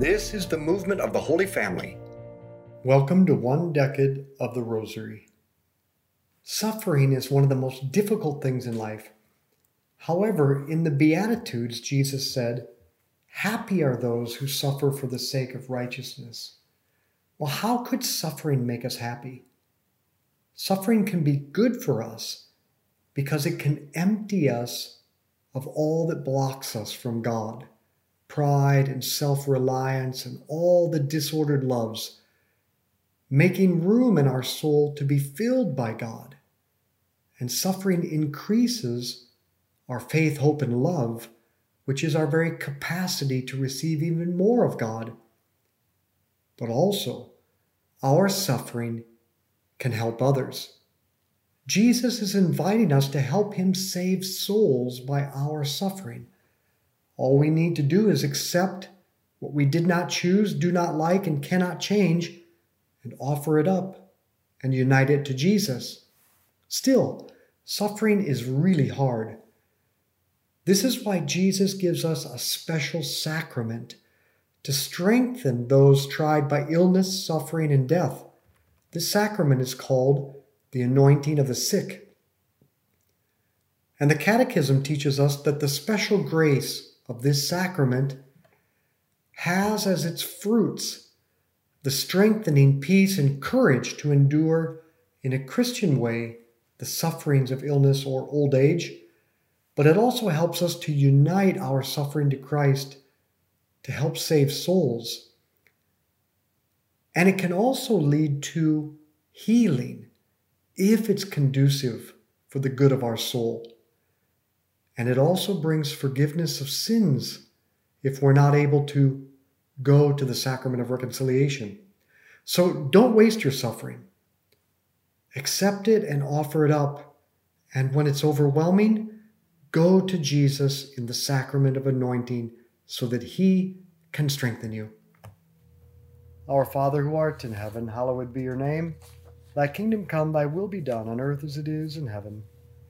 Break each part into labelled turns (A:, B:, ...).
A: This is the movement of the Holy Family.
B: Welcome to one decade of the Rosary. Suffering is one of the most difficult things in life. However, in the Beatitudes, Jesus said, Happy are those who suffer for the sake of righteousness. Well, how could suffering make us happy? Suffering can be good for us because it can empty us of all that blocks us from God pride and self reliance and all the disordered loves, making room in our soul to be filled by God. And suffering increases our faith, hope, and love, which is our very capacity to receive even more of God. But also, our suffering can help others. Jesus is inviting us to help him save souls by our suffering. All we need to do is accept what we did not choose, do not like, and cannot change, and offer it up and unite it to Jesus. Still, suffering is really hard. This is why Jesus gives us a special sacrament to strengthen those tried by illness, suffering, and death. This sacrament is called the anointing of the sick. And the Catechism teaches us that the special grace of this sacrament has as its fruits the strengthening peace and courage to endure in a Christian way the sufferings of illness or old age, but it also helps us to unite our suffering to Christ to help save souls. And it can also lead to healing if it's conducive for the good of our soul. And it also brings forgiveness of sins if we're not able to go to the sacrament of reconciliation. So don't waste your suffering. Accept it and offer it up. And when it's overwhelming, go to Jesus in the sacrament of anointing so that he can strengthen you. Our Father who art in heaven, hallowed be your name. Thy kingdom come, thy will be done on earth as it is in heaven.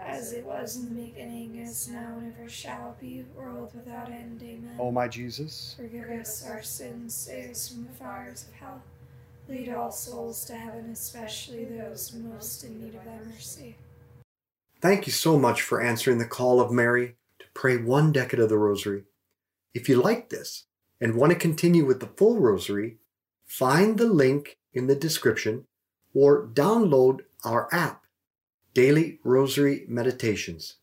C: As it was in the beginning, is now, and ever shall be, world without end. Amen.
B: O my Jesus,
C: Forgive us our sins, save us from the fires of hell. Lead all souls to heaven, especially those most in need of thy mercy.
B: Thank you so much for answering the call of Mary to pray one decade of the Rosary. If you like this and want to continue with the full Rosary, find the link in the description or download our app, Daily Rosary Meditations.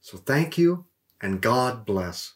B: So thank you and God bless.